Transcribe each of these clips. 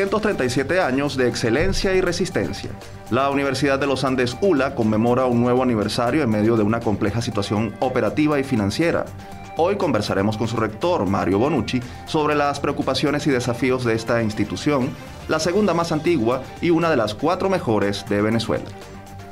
237 años de excelencia y resistencia. La Universidad de los Andes ULA conmemora un nuevo aniversario en medio de una compleja situación operativa y financiera. Hoy conversaremos con su rector, Mario Bonucci, sobre las preocupaciones y desafíos de esta institución, la segunda más antigua y una de las cuatro mejores de Venezuela.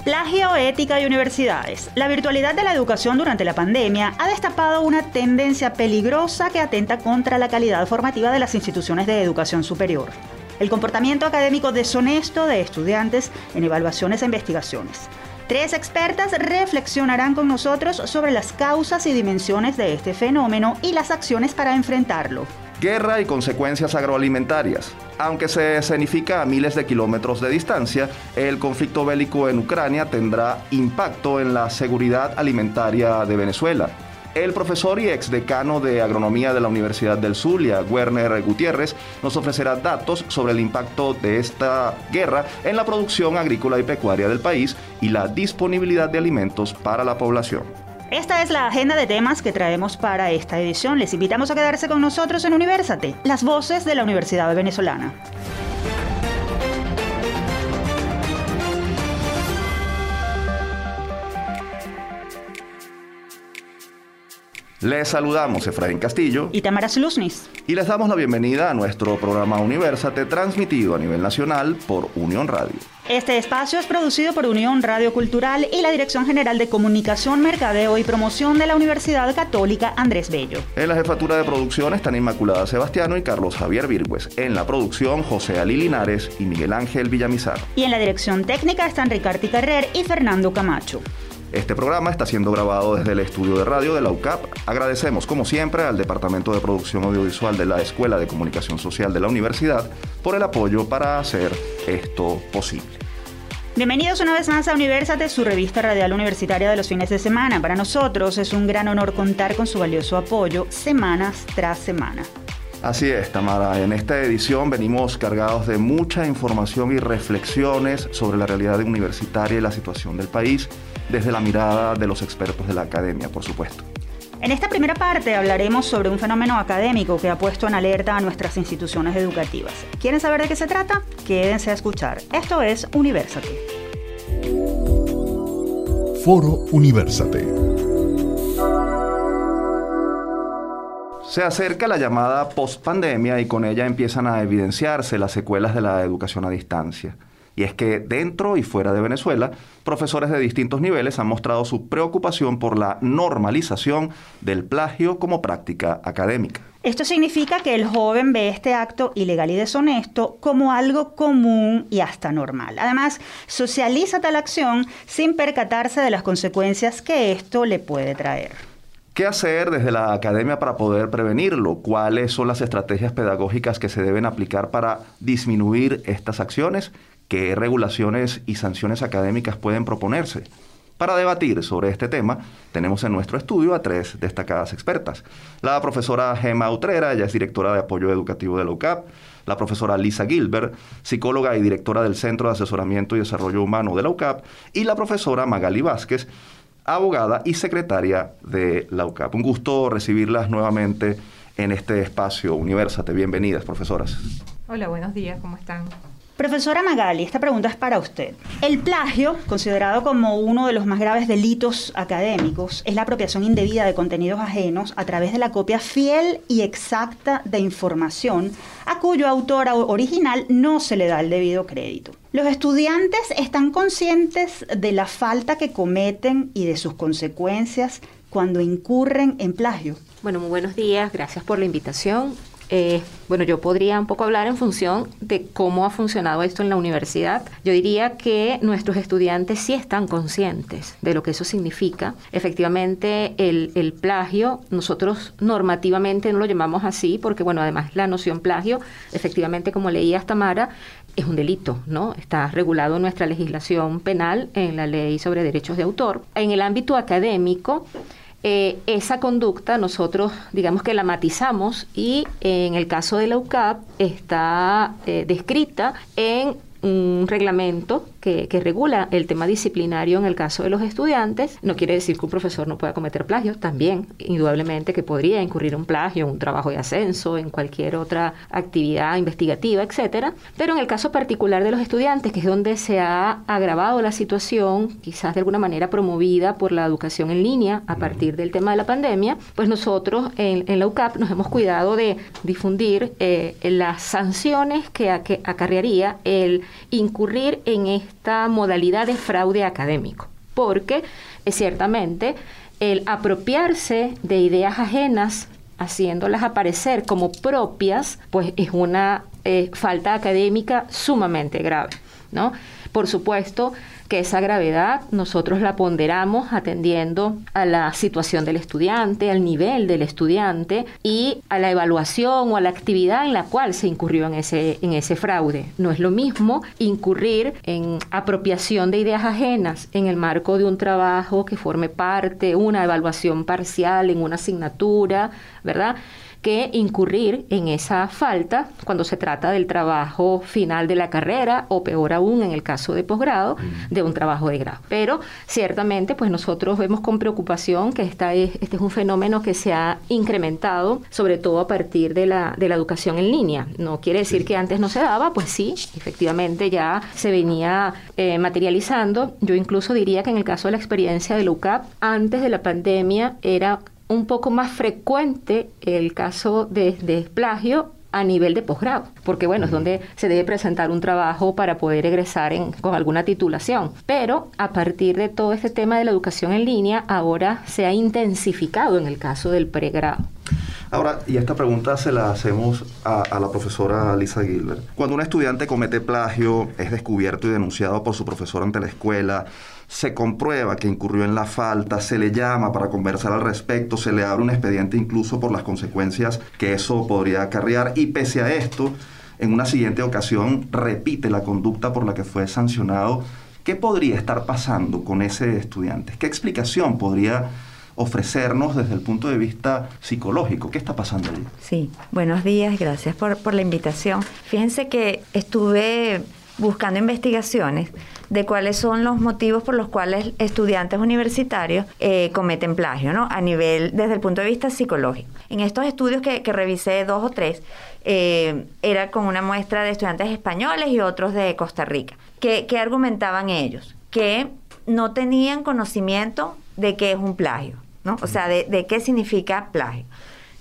Plagio, ética y universidades. La virtualidad de la educación durante la pandemia ha destapado una tendencia peligrosa que atenta contra la calidad formativa de las instituciones de educación superior. El comportamiento académico deshonesto de estudiantes en evaluaciones e investigaciones. Tres expertas reflexionarán con nosotros sobre las causas y dimensiones de este fenómeno y las acciones para enfrentarlo. Guerra y consecuencias agroalimentarias. Aunque se escenifica a miles de kilómetros de distancia, el conflicto bélico en Ucrania tendrá impacto en la seguridad alimentaria de Venezuela. El profesor y exdecano de Agronomía de la Universidad del Zulia, Werner Gutiérrez, nos ofrecerá datos sobre el impacto de esta guerra en la producción agrícola y pecuaria del país y la disponibilidad de alimentos para la población. Esta es la agenda de temas que traemos para esta edición. Les invitamos a quedarse con nosotros en Universate, las voces de la Universidad Venezolana. Les saludamos Efraín Castillo y Tamara Sluznis. Y les damos la bienvenida a nuestro programa Universate transmitido a nivel nacional por Unión Radio. Este espacio es producido por Unión Radio Cultural y la Dirección General de Comunicación, Mercadeo y Promoción de la Universidad Católica Andrés Bello. En la jefatura de producción están Inmaculada Sebastiano y Carlos Javier Virgües. En la producción, José Ali Linares y Miguel Ángel Villamizar. Y en la dirección técnica están Ricardo Carrer y Fernando Camacho. Este programa está siendo grabado desde el estudio de radio de la UCAP. Agradecemos, como siempre, al Departamento de Producción Audiovisual de la Escuela de Comunicación Social de la Universidad por el apoyo para hacer esto posible. Bienvenidos una vez más a Universate, su revista radial universitaria de los fines de semana. Para nosotros es un gran honor contar con su valioso apoyo semanas tras semana. Así es, Tamara. En esta edición venimos cargados de mucha información y reflexiones sobre la realidad universitaria y la situación del país desde la mirada de los expertos de la academia, por supuesto. En esta primera parte hablaremos sobre un fenómeno académico que ha puesto en alerta a nuestras instituciones educativas. ¿Quieren saber de qué se trata? Quédense a escuchar. Esto es Universate. Foro Universate. Se acerca la llamada post-pandemia y con ella empiezan a evidenciarse las secuelas de la educación a distancia. Y es que dentro y fuera de Venezuela, profesores de distintos niveles han mostrado su preocupación por la normalización del plagio como práctica académica. Esto significa que el joven ve este acto ilegal y deshonesto como algo común y hasta normal. Además, socializa tal acción sin percatarse de las consecuencias que esto le puede traer. ¿Qué hacer desde la academia para poder prevenirlo? ¿Cuáles son las estrategias pedagógicas que se deben aplicar para disminuir estas acciones? Qué regulaciones y sanciones académicas pueden proponerse. Para debatir sobre este tema, tenemos en nuestro estudio a tres destacadas expertas. La profesora Gemma Utrera, ella es directora de apoyo educativo de la UCAP, la profesora Lisa Gilbert, psicóloga y directora del Centro de Asesoramiento y Desarrollo Humano de la UCAP, y la profesora Magali Vázquez, abogada y secretaria de la UCAP. Un gusto recibirlas nuevamente en este espacio Universate. Bienvenidas, profesoras. Hola, buenos días, ¿cómo están? Profesora Magali, esta pregunta es para usted. El plagio, considerado como uno de los más graves delitos académicos, es la apropiación indebida de contenidos ajenos a través de la copia fiel y exacta de información a cuyo autor original no se le da el debido crédito. Los estudiantes están conscientes de la falta que cometen y de sus consecuencias cuando incurren en plagio. Bueno, muy buenos días, gracias por la invitación. Eh, bueno, yo podría un poco hablar en función de cómo ha funcionado esto en la universidad. Yo diría que nuestros estudiantes sí están conscientes de lo que eso significa. Efectivamente, el, plagio, nosotros normativamente no lo llamamos así, porque bueno, además la noción plagio, efectivamente, como leía Tamara, es un delito, ¿no? Está regulado en nuestra legislación penal, en la ley sobre derechos de autor. En el ámbito académico, eh, esa conducta nosotros digamos que la matizamos y en el caso de la UCAP está eh, descrita en un reglamento que, que, regula el tema disciplinario en el caso de los estudiantes. No quiere decir que un profesor no pueda cometer plagio, también, indudablemente que podría incurrir un plagio en un trabajo de ascenso, en cualquier otra actividad investigativa, etcétera. Pero en el caso particular de los estudiantes, que es donde se ha agravado la situación, quizás de alguna manera promovida por la educación en línea a partir del tema de la pandemia, pues nosotros en, en la UCAP nos hemos cuidado de difundir eh, las sanciones que, acarrearía el incurrir en esta modalidad de fraude académico, porque ciertamente el apropiarse de ideas ajenas haciéndolas aparecer como propias, pues es una eh, falta académica sumamente grave, ¿no? Por supuesto, que esa gravedad nosotros la ponderamos atendiendo a la situación del estudiante, al nivel del estudiante y a la evaluación o a la actividad en la cual se incurrió en ese, en ese fraude. No es lo mismo incurrir en apropiación de ideas ajenas en el marco de un trabajo que forme parte, una evaluación parcial en una asignatura, ¿verdad? Que incurrir en esa falta cuando se trata del trabajo final de la carrera o peor aún en el caso de posgrado de un trabajo de grado. Pero ciertamente pues nosotros vemos con preocupación que esta es, este es un fenómeno que se ha incrementado sobre todo a partir de la, de la educación en línea. No quiere decir que antes no se daba, pues sí, efectivamente ya se venía eh, materializando. Yo incluso diría que en el caso de la experiencia de UCAP, antes de la pandemia era un poco más frecuente el caso de, plagio a nivel de posgrado, porque bueno, es donde se debe presentar un trabajo para poder egresar con alguna titulación. Pero a partir de todo este tema de la educación en línea, ahora se ha intensificado en el caso del pregrado. Ahora, y esta pregunta se la hacemos a, a, la profesora Lisa Gilbert. Cuando un estudiante comete plagio, es descubierto y denunciado por su profesor ante la escuela, se comprueba que incurrió en la falta, se le llama para conversar al respecto, se le abre un expediente incluso por las consecuencias que eso podría acarrear y pese a esto, en una siguiente ocasión repite la conducta por la que fue sancionado. ¿Qué podría estar pasando con ese estudiante? ¿Qué explicación podría ofrecernos desde el punto de vista psicológico. ¿Qué está pasando allí? Sí, buenos días, gracias por, por la invitación. Fíjense que estuve buscando investigaciones de cuáles son los motivos por los cuales estudiantes universitarios eh, cometen plagio, ¿no? A nivel, desde el punto de vista psicológico. En estos estudios que, revisé, dos o tres, eh, era con una muestra de estudiantes españoles y otros de Costa Rica. ¿Qué, argumentaban ellos? Que no tenían conocimiento de qué es un plagio, ¿no? O sea, de, de qué significa plagio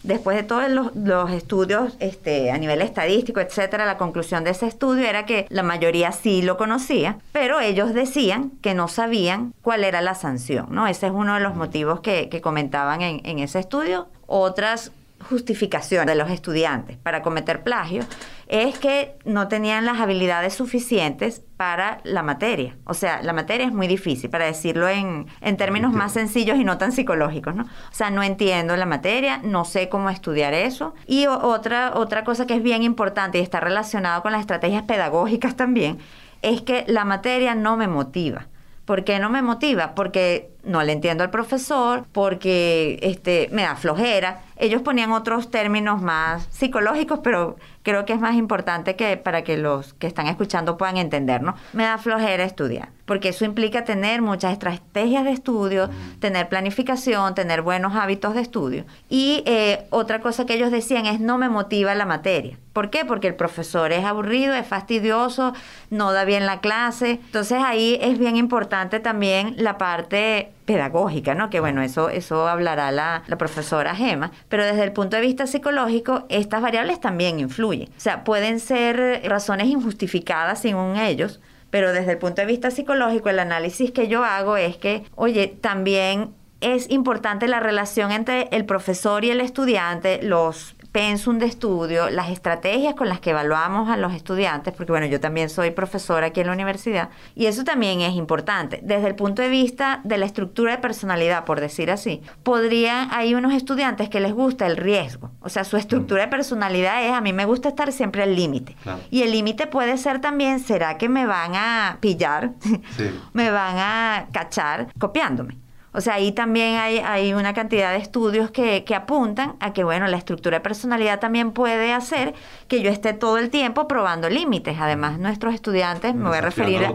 después de todos los, estudios este, a nivel estadístico, etcétera, la conclusión de ese estudio era que la mayoría sí lo conocía, pero ellos decían que no sabían cuál era la sanción, ¿no? Ese es uno de los motivos que, comentaban en, en ese estudio. Otras justificación de los estudiantes para cometer plagio es que no tenían las habilidades suficientes para la materia. O sea, la materia es muy difícil, para decirlo en, en términos más sencillos y no tan psicológicos, ¿no? O sea, no entiendo la materia, no sé cómo estudiar eso. Y otra, otra cosa que es bien importante y está relacionado con las estrategias pedagógicas también, es que la materia no me motiva. ¿Por qué no me motiva? Porque no le entiendo al profesor, porque este, me da flojera. Ellos ponían otros términos más psicológicos, pero creo que es más importante que para que los que están escuchando puedan entender, ¿no? Me da flojera estudiar, porque eso implica tener muchas estrategias de estudio, tener planificación, tener buenos hábitos de estudio. Y eh, otra cosa que ellos decían es no me motiva la materia. ¿Por qué? Porque el profesor es aburrido, es fastidioso, no da bien la clase. Entonces ahí es bien importante también la parte pedagógica, ¿no? Que bueno, eso, eso hablará la, la profesora Gema, pero desde el punto de vista psicológico, estas variables también influyen. O sea, pueden ser razones injustificadas según ellos, pero desde el punto de vista psicológico, el análisis que yo hago es que, oye, también es importante la relación entre el profesor y el estudiante, los pensum de estudio, las estrategias con las que evaluamos a los estudiantes, porque bueno, yo también soy profesora aquí en la universidad, y eso también es importante. Desde el punto de vista de la estructura de personalidad, por decir así, podrían, hay unos estudiantes que les gusta el riesgo, o sea, su estructura de personalidad es, a mí me gusta estar siempre al límite. Y el límite puede ser también, ¿será que me van a pillar? ¿Me van a cachar copiándome? O sea, ahí también hay, hay una cantidad de estudios que, que, apuntan a que, bueno, la estructura de personalidad también puede hacer que yo esté todo el tiempo probando límites. Además, nuestros estudiantes, me voy a referir a...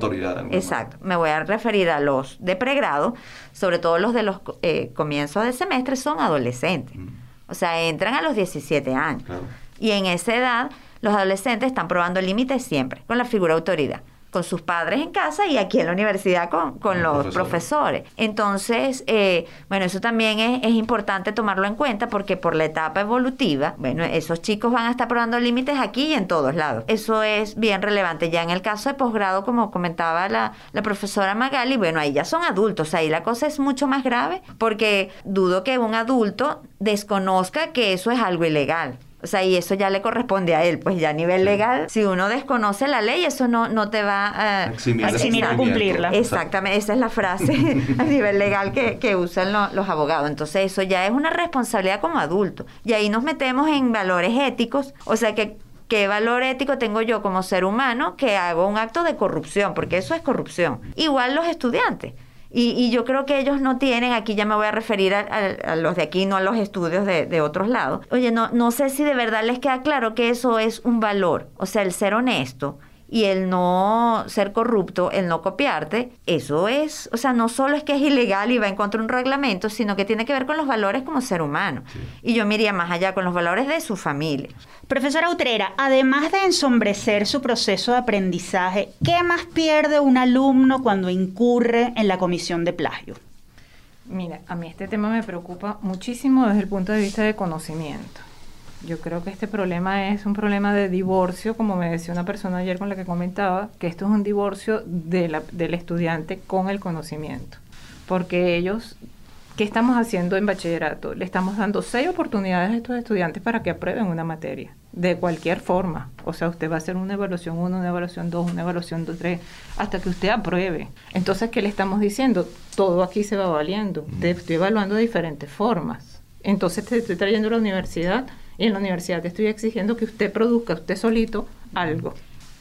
Exacto, me voy a referir a los de pregrado, sobre todo los de los eh, comienzos de semestre, son adolescentes. O sea, entran a los 17 años. Y en esa edad, los adolescentes están probando límites siempre, con la figura autoridad con sus padres en casa y aquí en la universidad con, con los profesores. Entonces, eh, bueno, eso también es, es, importante tomarlo en cuenta porque por la etapa evolutiva, bueno, esos chicos van a estar probando límites aquí y en todos lados. Eso es bien relevante. Ya en el caso de posgrado, como comentaba la, la profesora Magali, bueno, ahí ya son adultos, ahí la cosa es mucho más grave porque dudo que un adulto desconozca que eso es algo ilegal. O sea, y eso ya le corresponde a él, pues ya a nivel legal, si uno desconoce la ley, eso no, no te va a, eximir a cumplirla. Exactamente, esa es la frase a nivel legal que, que usan los abogados. Entonces, eso ya es una responsabilidad como adulto. Y ahí nos metemos en valores éticos, o sea, que ¿Qué valor ético tengo yo como ser humano que hago un acto de corrupción? Porque eso es corrupción. Igual los estudiantes. Y, yo creo que ellos no tienen, aquí ya me voy a referir a, los de aquí, no a los estudios de, de, otros lados. Oye, no, no sé si de verdad les queda claro que eso es un valor, o sea, el ser honesto y el no ser corrupto, el no copiarte, eso es, o sea, no solo es que es ilegal y va en contra de un reglamento, sino que tiene que ver con los valores como ser humano. Y yo me iría más allá con los valores de su familia. Profesora Utrera, además de ensombrecer su proceso de aprendizaje, ¿qué más pierde un alumno cuando incurre en la comisión de plagio? Mira, a mí este tema me preocupa muchísimo desde el punto de vista de conocimiento. Yo creo que este problema es un problema de divorcio, como me decía una persona ayer con la que comentaba, que esto es un divorcio de la, del estudiante con el conocimiento. Porque ellos, ¿qué estamos haciendo en bachillerato? Le estamos dando seis oportunidades a estos estudiantes para que aprueben una materia, de cualquier forma. O sea, usted va a hacer una evaluación 1, una evaluación 2, una evaluación 3, hasta que usted apruebe. Entonces, ¿qué le estamos diciendo? Todo aquí se va valiendo. Te estoy evaluando de diferentes formas. Entonces, te estoy trayendo a la universidad en la universidad te estoy exigiendo que usted produzca usted solito algo.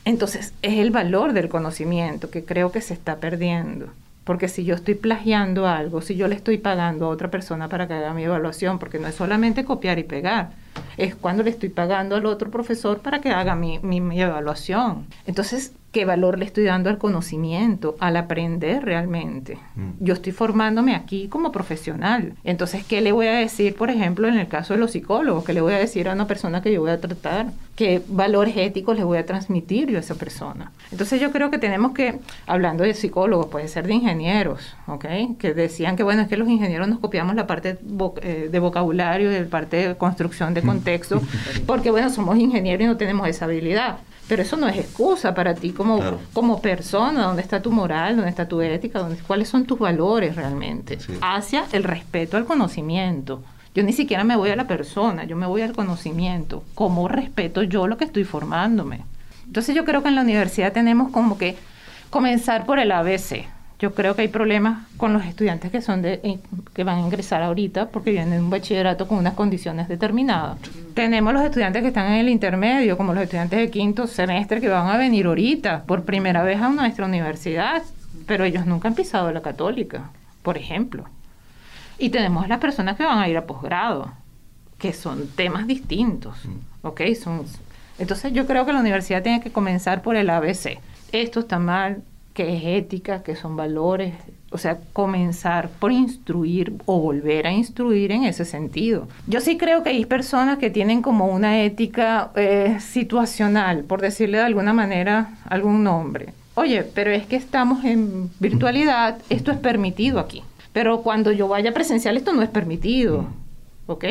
Entonces, es el valor del conocimiento que creo que se está perdiendo. Porque si yo estoy plagiando algo, si yo le estoy pagando a otra persona para que haga mi evaluación, porque no es solamente copiar y pegar, es cuando le estoy pagando al otro profesor para que haga mi, mi, mi evaluación. Entonces, qué valor le estoy dando al conocimiento, al aprender realmente. Mm. Yo estoy formándome aquí como profesional. Entonces, ¿qué le voy a decir, por ejemplo, en el caso de los psicólogos? ¿Qué le voy a decir a una persona que yo voy a tratar? ¿Qué valores éticos le voy a transmitir yo a esa persona? Entonces, yo creo que tenemos que, hablando de psicólogos, puede ser de ingenieros, ¿ok? Que decían que, bueno, es que los ingenieros nos copiamos la parte eh, de vocabulario y la parte de construcción de contexto, porque, bueno, somos ingenieros y no tenemos esa habilidad. Pero eso no es excusa para ti como, como persona, dónde está tu moral, dónde está tu ética, dónde, cuáles son tus valores realmente, hacia el respeto al conocimiento. Yo ni siquiera me voy a la persona, yo me voy al conocimiento, cómo respeto yo lo que estoy formándome. Entonces yo creo que en la universidad tenemos como que comenzar por el ABC, yo creo que hay problemas con los estudiantes que son de eh, que van a ingresar ahorita porque vienen de un bachillerato con unas condiciones determinadas. Tenemos los estudiantes que están en el intermedio, como los estudiantes de quinto semestre que van a venir ahorita por primera vez a nuestra universidad, pero ellos nunca han pisado la católica, por ejemplo. Y tenemos las personas que van a ir a posgrado, que son temas distintos, mm. ¿ok? Son, entonces yo creo que la universidad tiene que comenzar por el ABC. Esto está mal, que es ética, que son valores, o sea, comenzar por instruir o volver a instruir en ese sentido. Yo sí creo que hay personas que tienen como una ética eh, situacional, por decirle de alguna manera algún nombre. Oye, pero es que estamos en virtualidad, esto es permitido aquí. Pero cuando yo vaya presencial, esto no es permitido. ¿Ok?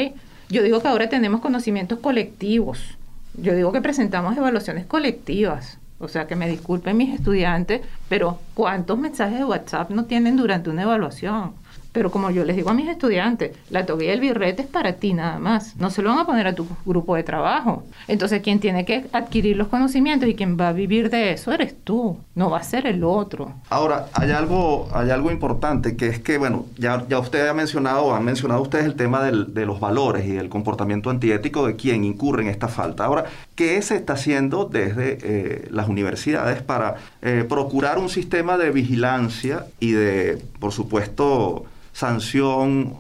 Yo digo que ahora tenemos conocimientos colectivos. Yo digo que presentamos evaluaciones colectivas. O sea, que me disculpen mis estudiantes, pero ¿cuántos mensajes de WhatsApp no tienen durante una evaluación? Pero como yo les digo a mis estudiantes, la toguilla y el birrete es para ti nada más. No se lo van a poner a tu grupo de trabajo. Entonces, quien tiene que adquirir los conocimientos y quien va a vivir de eso eres tú, no va a ser el otro. Ahora, hay algo, hay algo importante que es que, bueno, ya, ya usted ha mencionado, han mencionado ustedes el tema de los valores y el comportamiento antiético de quien incurre en esta falta. Ahora, ¿qué se está haciendo desde eh, las universidades para eh, procurar un sistema de vigilancia y de, por supuesto, sanción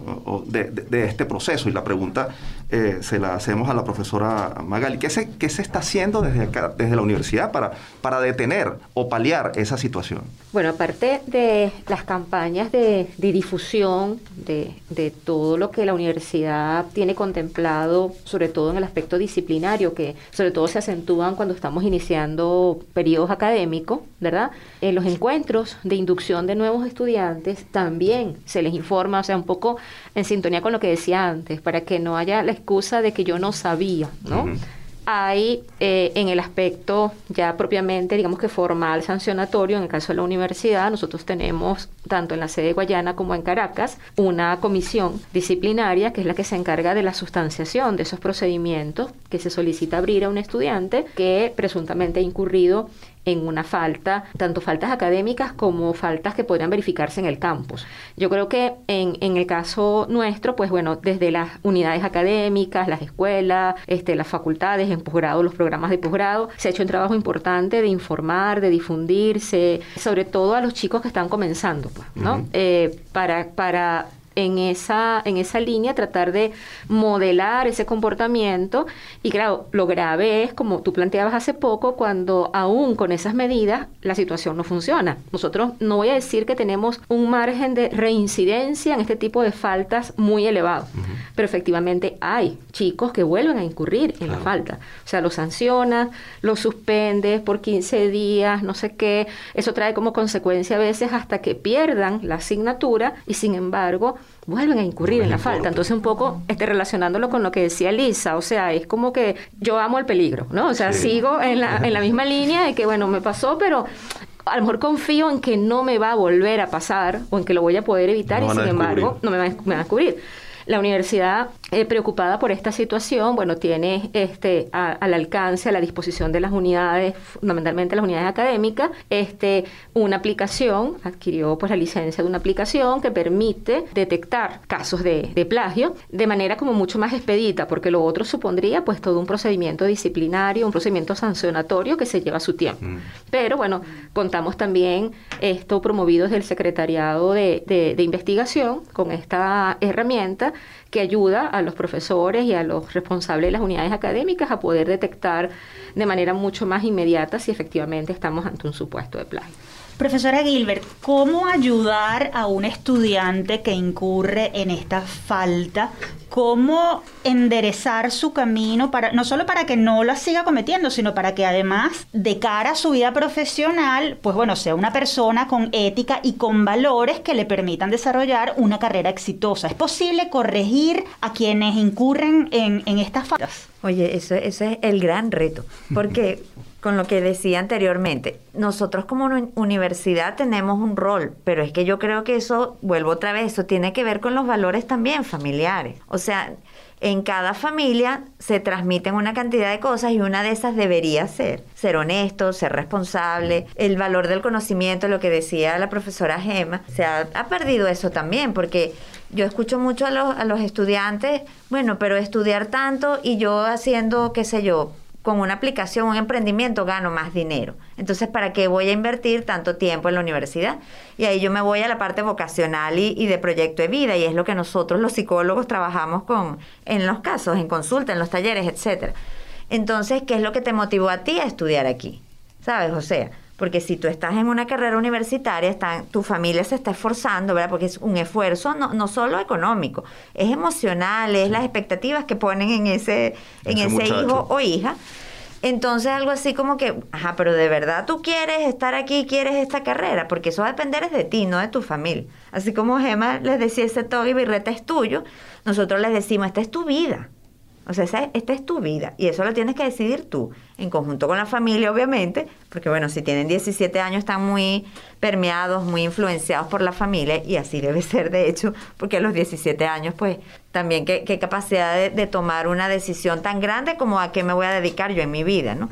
de, este proceso? Y la pregunta eh, se la hacemos a la profesora Magali. ¿Qué se, qué se está haciendo desde desde la universidad para, para detener o paliar esa situación? Bueno, aparte de las campañas de, difusión de, de todo lo que la universidad tiene contemplado, sobre todo en el aspecto disciplinario, que sobre todo se acentúan cuando estamos iniciando periodos académicos, ¿verdad? En los encuentros de inducción de nuevos estudiantes también se les informa, o sea, un poco en sintonía con lo que decía antes, para que no haya la excusa de que yo no sabía, ¿no? hay eh, en el aspecto ya propiamente, digamos que formal, sancionatorio, en el caso de la universidad, nosotros tenemos, tanto en la sede de Guayana como en Caracas, una comisión disciplinaria que es la que se encarga de la sustanciación de esos procedimientos que se solicita abrir a un estudiante que presuntamente ha incurrido en una falta, tanto faltas académicas como faltas que podrían verificarse en el campus. Yo creo que en, en el caso nuestro, pues bueno, desde las unidades académicas, las escuelas, este, las facultades, en posgrado, los programas de posgrado, se ha hecho un trabajo importante de informar, de difundirse, sobre todo a los chicos que están comenzando, pues, ¿no? Eh, para, para en esa, en esa línea, tratar de modelar ese comportamiento. Y claro, lo grave es, como tú planteabas hace poco, cuando aún con esas medidas la situación no funciona. Nosotros no voy a decir que tenemos un margen de reincidencia en este tipo de faltas muy elevado, pero efectivamente hay chicos que vuelven a incurrir en la falta. O sea, los sancionas, los suspendes por 15 días, no sé qué. Eso trae como consecuencia a veces hasta que pierdan la asignatura y sin embargo vuelven a incurrir en la falta. Entonces, un poco este, relacionándolo con lo que decía Lisa, o sea, es como que yo amo el peligro, ¿no? O sea, sigo en la, en la misma línea de que, bueno, me pasó, pero a lo mejor confío en que no me va a volver a pasar o en que lo voy a poder evitar y sin embargo no me va, me va a descubrir. La universidad, eh, preocupada por esta situación, bueno, tiene este, al alcance, a la disposición de las unidades, fundamentalmente las unidades académicas, este, una aplicación, adquirió pues la licencia de una aplicación que permite detectar casos de, plagio de manera como mucho más expedita, porque lo otro supondría pues todo un procedimiento disciplinario, un procedimiento sancionatorio que se lleva su tiempo. Mm. Pero bueno, contamos también esto promovido desde el Secretariado de, de Investigación con esta herramienta que ayuda a los profesores y a los responsables de las unidades académicas a poder detectar de manera mucho más inmediata si efectivamente estamos ante un supuesto de plagio. Profesora Gilbert, ¿cómo ayudar a un estudiante que incurre en esta falta? ¿Cómo enderezar su camino para no solo para que no la siga cometiendo, sino para que además de cara a su vida profesional, pues bueno, sea una persona con ética y con valores que le permitan desarrollar una carrera exitosa? ¿Es posible corregir a quienes incurren en, en estas faltas? Oye, eso, ese es el gran reto, porque con lo que decía anteriormente, nosotros como universidad tenemos un rol, pero es que yo creo que eso, vuelvo otra vez, eso tiene que ver con los valores también familiares. O sea, en cada familia se transmiten una cantidad de cosas y una de esas debería ser ser honesto, ser responsable, el valor del conocimiento, lo que decía la profesora Gema, se ha, perdido eso también, porque yo escucho mucho a los, a los estudiantes, bueno, pero estudiar tanto y yo haciendo, qué sé yo, con una aplicación, un emprendimiento, gano más dinero. Entonces, ¿para qué voy a invertir tanto tiempo en la universidad? Y ahí yo me voy a la parte vocacional y, de proyecto de vida, y es lo que nosotros los psicólogos trabajamos con en los casos, en consulta, en los talleres, etcétera. Entonces, ¿qué es lo que te motivó a ti a estudiar aquí? ¿Sabes? O sea, porque si tú estás en una carrera universitaria, tu familia se está esforzando, ¿verdad? Porque es un esfuerzo no, no solo económico, es emocional, es las expectativas que ponen en ese, en ese, hijo o hija. Entonces algo así como que, ajá, pero de verdad tú quieres estar aquí, quieres esta carrera, porque eso va a depender de ti, no de tu familia. Así como Gemma les decía, ese y birreta es tuyo, nosotros les decimos, esta es tu vida. O sea, esta es tu vida y eso lo tienes que decidir tú, en conjunto con la familia, obviamente, porque bueno, si tienen 17 años están muy permeados, muy influenciados por la familia y así debe ser, de hecho, porque a los 17 años, pues también qué, capacidad de, tomar una decisión tan grande como a qué me voy a dedicar yo en mi vida, ¿no?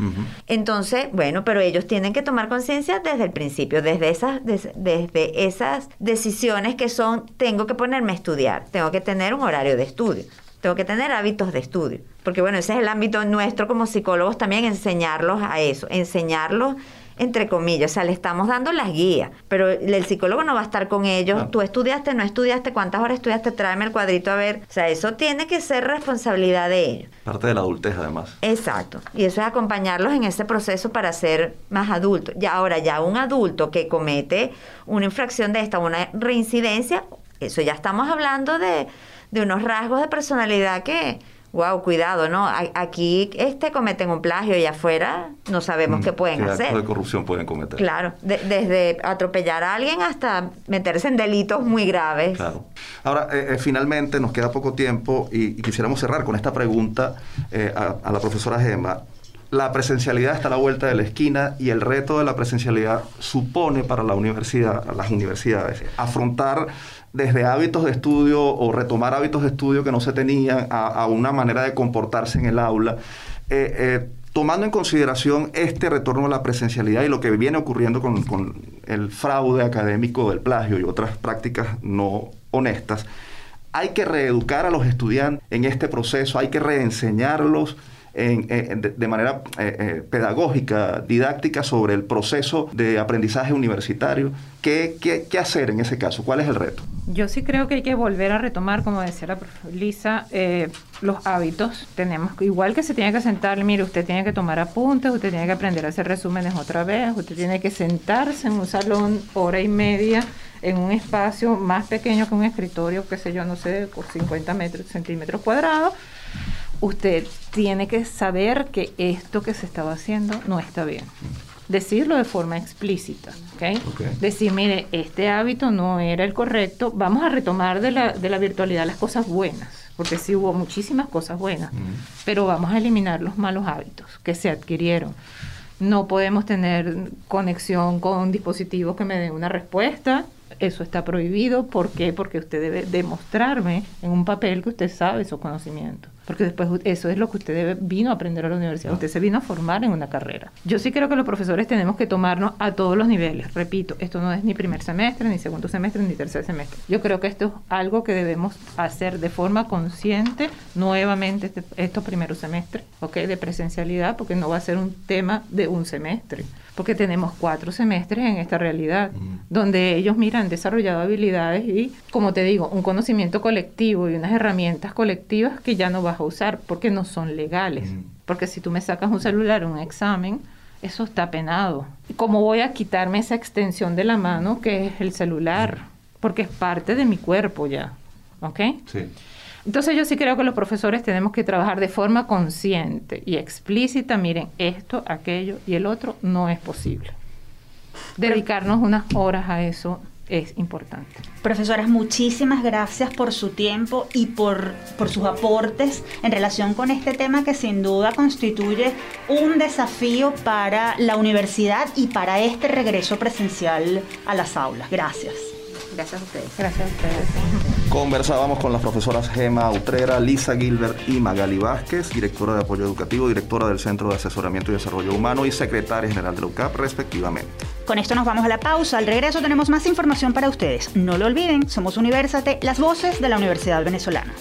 Entonces, bueno, pero ellos tienen que tomar conciencia desde el principio, desde esas, desde esas decisiones que son, tengo que ponerme a estudiar, tengo que tener un horario de estudio tengo que tener hábitos de estudio. Porque bueno, ese es el ámbito nuestro como psicólogos también, enseñarlos a eso, enseñarlos entre comillas, o sea, le estamos dando las guías, pero el psicólogo no va a estar con ellos. Tú estudiaste, no estudiaste, cuántas horas estudiaste, tráeme el cuadrito a ver. O sea, eso tiene que ser responsabilidad de ellos. Parte de la adultez, además. Exacto. Y eso es acompañarlos en ese proceso para ser más adultos. Y ahora, ya un adulto que comete una infracción de esta, una reincidencia, eso ya estamos hablando de, de unos rasgos de personalidad que wow, cuidado, ¿no? Aquí este cometen un plagio y afuera no sabemos mm, qué pueden hacer. Actos de corrupción pueden cometer. Claro, desde atropellar a alguien hasta meterse en delitos muy graves. Claro. Ahora, eh, eh, finalmente nos queda poco tiempo y, quisiéramos cerrar con esta pregunta eh, a, la profesora Gemma. La presencialidad está a la vuelta de la esquina y el reto de la presencialidad supone para la universidad, las universidades, afrontar desde hábitos de estudio o retomar hábitos de estudio que no se tenían a, una manera de comportarse en el aula. Eh, eh, tomando en consideración este retorno a la presencialidad y lo que viene ocurriendo con, con, el fraude académico del plagio y otras prácticas no honestas, hay que reeducar a los estudiantes en este proceso, hay que reenseñarlos de, manera eh, eh, pedagógica, didáctica sobre el proceso de aprendizaje universitario. ¿Qué, ¿Qué, hacer en ese caso? ¿Cuál es el reto? Yo sí creo que hay que volver a retomar, como decía la profesora Lisa, eh, los hábitos. Tenemos, igual que se tiene que sentar, mire, usted tiene que tomar apuntes, usted tiene que aprender a hacer resúmenes otra vez, usted tiene que sentarse en un salón hora y media en un espacio más pequeño que un escritorio, qué sé yo, no sé, por 50 metros, centímetros cuadrados, usted tiene que saber que esto que se estaba haciendo no está bien. Decirlo de forma explícita, ¿ok? Decir, mire, este hábito no era el correcto, vamos a retomar de la, de la virtualidad las cosas buenas, porque sí hubo muchísimas cosas buenas, pero vamos a eliminar los malos hábitos que se adquirieron. No podemos tener conexión con dispositivos que me den una respuesta, eso está prohibido. ¿Por qué? Porque usted debe demostrarme en un papel que usted sabe esos conocimientos porque después eso es lo que usted vino a aprender a la universidad, usted se vino a formar en una carrera. Yo sí creo que los profesores tenemos que tomarnos a todos los niveles, repito, esto no es ni primer semestre, ni segundo semestre, ni tercer semestre. Yo creo que esto es algo que debemos hacer de forma consciente nuevamente este, estos primeros semestres, ¿ok? De presencialidad, porque no va a ser un tema de un semestre porque tenemos cuatro semestres en esta realidad, donde ellos, miran han desarrollado habilidades y, como te digo, un conocimiento colectivo y unas herramientas colectivas que ya no vas a usar porque no son legales. Porque si tú me sacas un celular, un examen, eso está penado. ¿Cómo voy a quitarme esa extensión de la mano que es el celular? Porque es parte de mi cuerpo ya. ¿Ok? Sí. Entonces yo sí creo que los profesores tenemos que trabajar de forma consciente y explícita, miren, esto, aquello y el otro no es posible. Dedicarnos unas horas a eso es importante. Profesoras, muchísimas gracias por su tiempo y por, por sus aportes en relación con este tema que sin duda constituye un desafío para la universidad y para este regreso presencial a las aulas. Gracias. Gracias a ustedes. Gracias a ustedes. Conversábamos con las profesoras Gema Utrera, Lisa Gilbert y Magali Vázquez, directora de apoyo educativo, directora del Centro de Asesoramiento y Desarrollo Humano y secretaria general de la UCAP, respectivamente. Con esto nos vamos a la pausa. Al regreso tenemos más información para ustedes. No lo olviden, somos Universate, las voces de la Universidad Venezolana.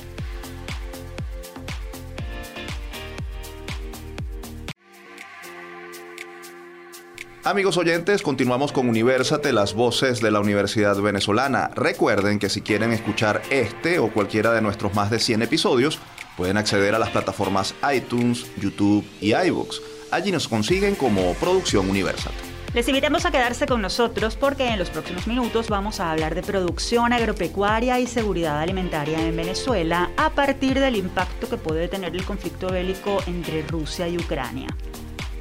Amigos oyentes, continuamos con Universate, las voces de la Universidad Venezolana. Recuerden que si quieren escuchar este o cualquiera de nuestros más de 100 episodios, pueden acceder a las plataformas iTunes, YouTube y iVoox. Allí nos consiguen como Producción Universate. Les invitamos a quedarse con nosotros porque en los próximos minutos vamos a hablar de producción agropecuaria y seguridad alimentaria en Venezuela a partir del impacto que puede tener el conflicto bélico entre Rusia y Ucrania.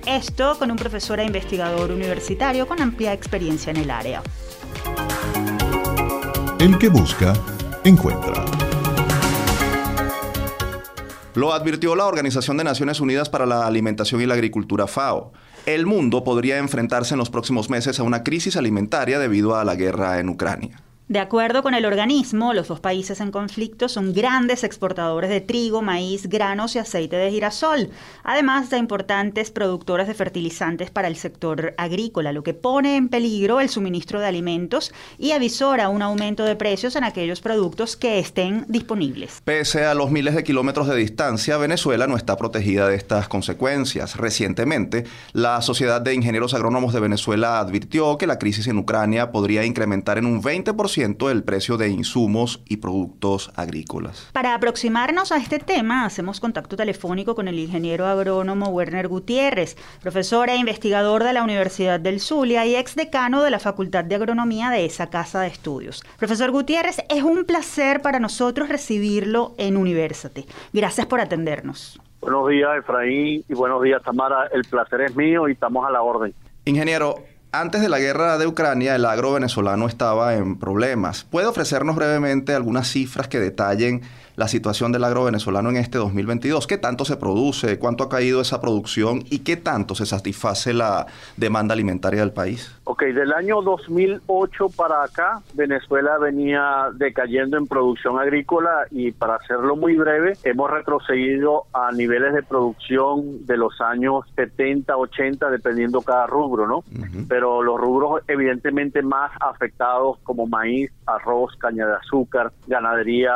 Esto con un profesor e investigador universitario con amplia experiencia en el área. El que busca, encuentra. Lo advirtió la Organización de Naciones Unidas para la Alimentación y la Agricultura FAO. El mundo podría enfrentarse en los próximos meses a una crisis alimentaria debido a la guerra en Ucrania. De acuerdo con el organismo, los dos países en conflicto son grandes exportadores de trigo, maíz, granos y aceite de girasol, además de importantes productores de fertilizantes para el sector agrícola, lo que pone en peligro el suministro de alimentos y avisora un aumento de precios en aquellos productos que estén disponibles. Pese a los miles de kilómetros de distancia, Venezuela no está protegida de estas consecuencias. Recientemente, la Sociedad de Ingenieros Agrónomos de Venezuela advirtió que la crisis en Ucrania podría incrementar en un 20% el precio de insumos y productos agrícolas. Para aproximarnos a este tema, hacemos contacto telefónico con el ingeniero agrónomo Werner Gutiérrez, profesor e investigador de la Universidad del Zulia y ex decano de la Facultad de Agronomía de esa casa de estudios. Profesor Gutiérrez, es un placer para nosotros recibirlo en University. Gracias por atendernos. Buenos días, Efraín, y buenos días, Tamara. El placer es mío y estamos a la orden. Ingeniero, antes de la guerra de Ucrania, el agro venezolano estaba en problemas. ¿Puede ofrecernos brevemente algunas cifras que detallen la situación del agro venezolano en este 2022. ¿Qué tanto se produce? ¿Cuánto ha caído esa producción? ¿Y qué tanto se satisface la demanda alimentaria del país? Ok, del año 2008 para acá, Venezuela venía decayendo en producción agrícola y para hacerlo muy breve, hemos retrocedido a niveles de producción de los años 70, 80, dependiendo cada rubro, ¿no? Pero los rubros evidentemente más afectados como maíz, arroz, caña de azúcar, ganadería,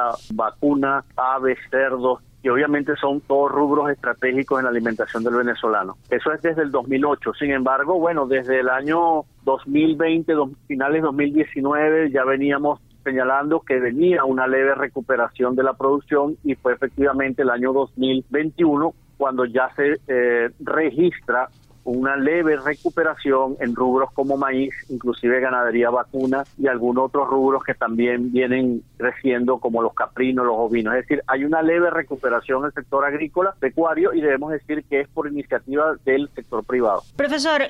aves, cerdos, y obviamente son todos rubros estratégicos en la alimentación del venezolano. Eso es desde el 2008. Sin embargo, bueno, desde el año 2020, finales 2019, ya veníamos señalando que venía una leve recuperación de la producción y fue efectivamente el año 2021 cuando ya se eh, registra una leve recuperación en rubros como maíz, inclusive ganadería vacuna y algunos otros rubros que también vienen creciendo como los caprinos, los ovinos. Es decir, hay una leve recuperación en el sector agrícola, pecuario y debemos decir que es por iniciativa del sector privado. Profesor,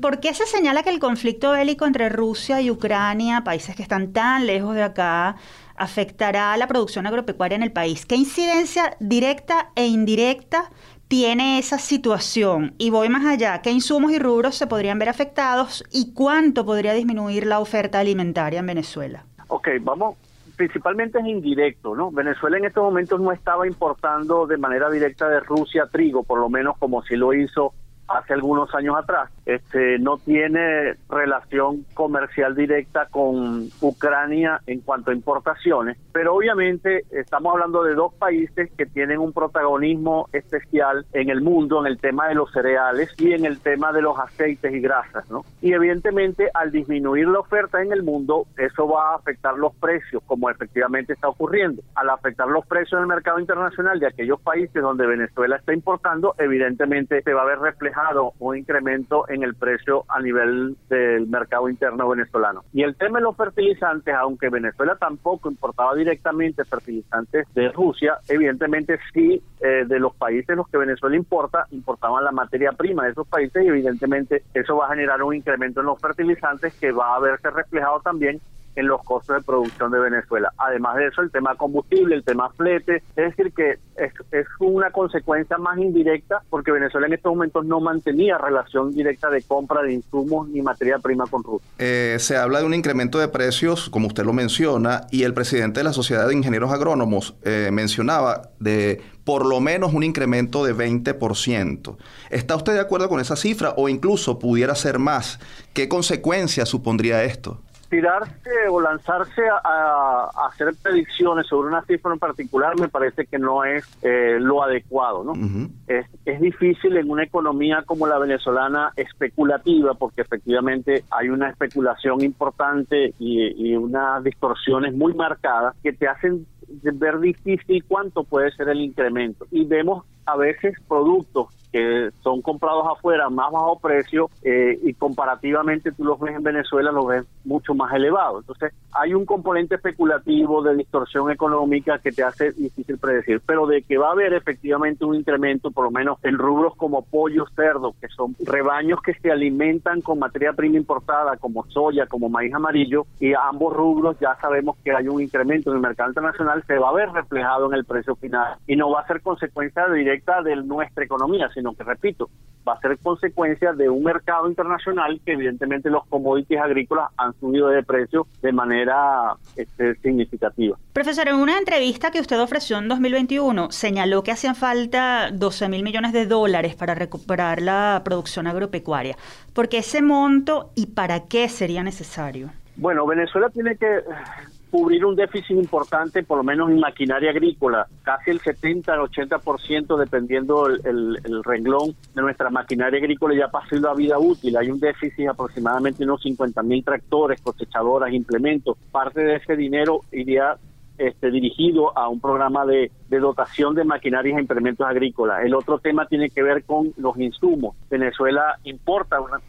¿por qué se señala que el conflicto bélico entre Rusia y Ucrania, países que están tan lejos de acá, afectará a la producción agropecuaria en el país? ¿Qué incidencia directa e indirecta tiene esa situación? Y voy más allá, ¿qué insumos y rubros se podrían ver afectados y cuánto podría disminuir la oferta alimentaria en Venezuela? Ok, vamos, principalmente es indirecto, ¿no? Venezuela en estos momentos no estaba importando de manera directa de Rusia trigo, por lo menos como si lo hizo hace algunos años atrás. Este no tiene relación comercial directa con Ucrania en cuanto a importaciones, pero obviamente estamos hablando de dos países que tienen un protagonismo especial en el mundo en el tema de los cereales y en el tema de los aceites y grasas, ¿no? Y evidentemente al disminuir la oferta en el mundo, eso va a afectar los precios, como efectivamente está ocurriendo. Al afectar los precios en el mercado internacional de aquellos países donde Venezuela está importando, evidentemente se va a ver reflejado un incremento en el precio a nivel del mercado interno venezolano. Y el tema de los fertilizantes, aunque Venezuela tampoco importaba directamente fertilizantes de Rusia, evidentemente sí eh, de los países los que Venezuela importa, importaban la materia prima de esos países y evidentemente eso va a generar un incremento en los fertilizantes que va a verse reflejado también en los costos de producción de Venezuela. Además de eso, el tema combustible, el tema flete, es decir, que es, es, una consecuencia más indirecta porque Venezuela en estos momentos no mantenía relación directa de compra de insumos ni materia prima con Rusia. Eh, se habla de un incremento de precios, como usted lo menciona, y el presidente de la Sociedad de Ingenieros Agrónomos eh, mencionaba de por lo menos un incremento de 20%. ¿Está usted de acuerdo con esa cifra o incluso pudiera ser más? ¿Qué consecuencias supondría esto? Tirarse o lanzarse a, hacer predicciones sobre una cifra en particular me parece que no es eh, lo adecuado, ¿no? es, es difícil en una economía como la venezolana especulativa porque efectivamente hay una especulación importante y, y unas distorsiones muy marcadas que te hacen ver difícil cuánto puede ser el incremento y vemos a veces productos que son comprados afuera más bajo precio eh, y comparativamente tú los ves en Venezuela los ves mucho más elevados. Entonces hay un componente especulativo de distorsión económica que te hace difícil predecir, pero de que va a haber efectivamente un incremento, por lo menos en rubros como pollo, cerdo, que son rebaños que se alimentan con materia prima importada como soya, como maíz amarillo, y ambos rubros ya sabemos que hay un incremento en el mercado internacional, se va a ver reflejado en el precio final y no va a ser consecuencia directa de nuestra economía, sino que, repito, va a ser consecuencia de un mercado internacional que evidentemente los commodities agrícolas han subido de precio de manera este, significativa. Profesor, en una entrevista que usted ofreció en 2021, señaló que hacían falta 12 mil millones de dólares para recuperar la producción agropecuaria. ¿Por qué ese monto y para qué sería necesario? Bueno, Venezuela tiene que cubrir un déficit importante, por lo menos en maquinaria agrícola, casi el 70 al 80%, dependiendo el, el, renglón de nuestra maquinaria agrícola, ya pasó la vida útil. Hay un déficit de aproximadamente unos 50 mil tractores, cosechadoras, implementos. Parte de ese dinero iría este, dirigido a un programa de, dotación de maquinarias e implementos agrícolas. El otro tema tiene que ver con los insumos. Venezuela importa una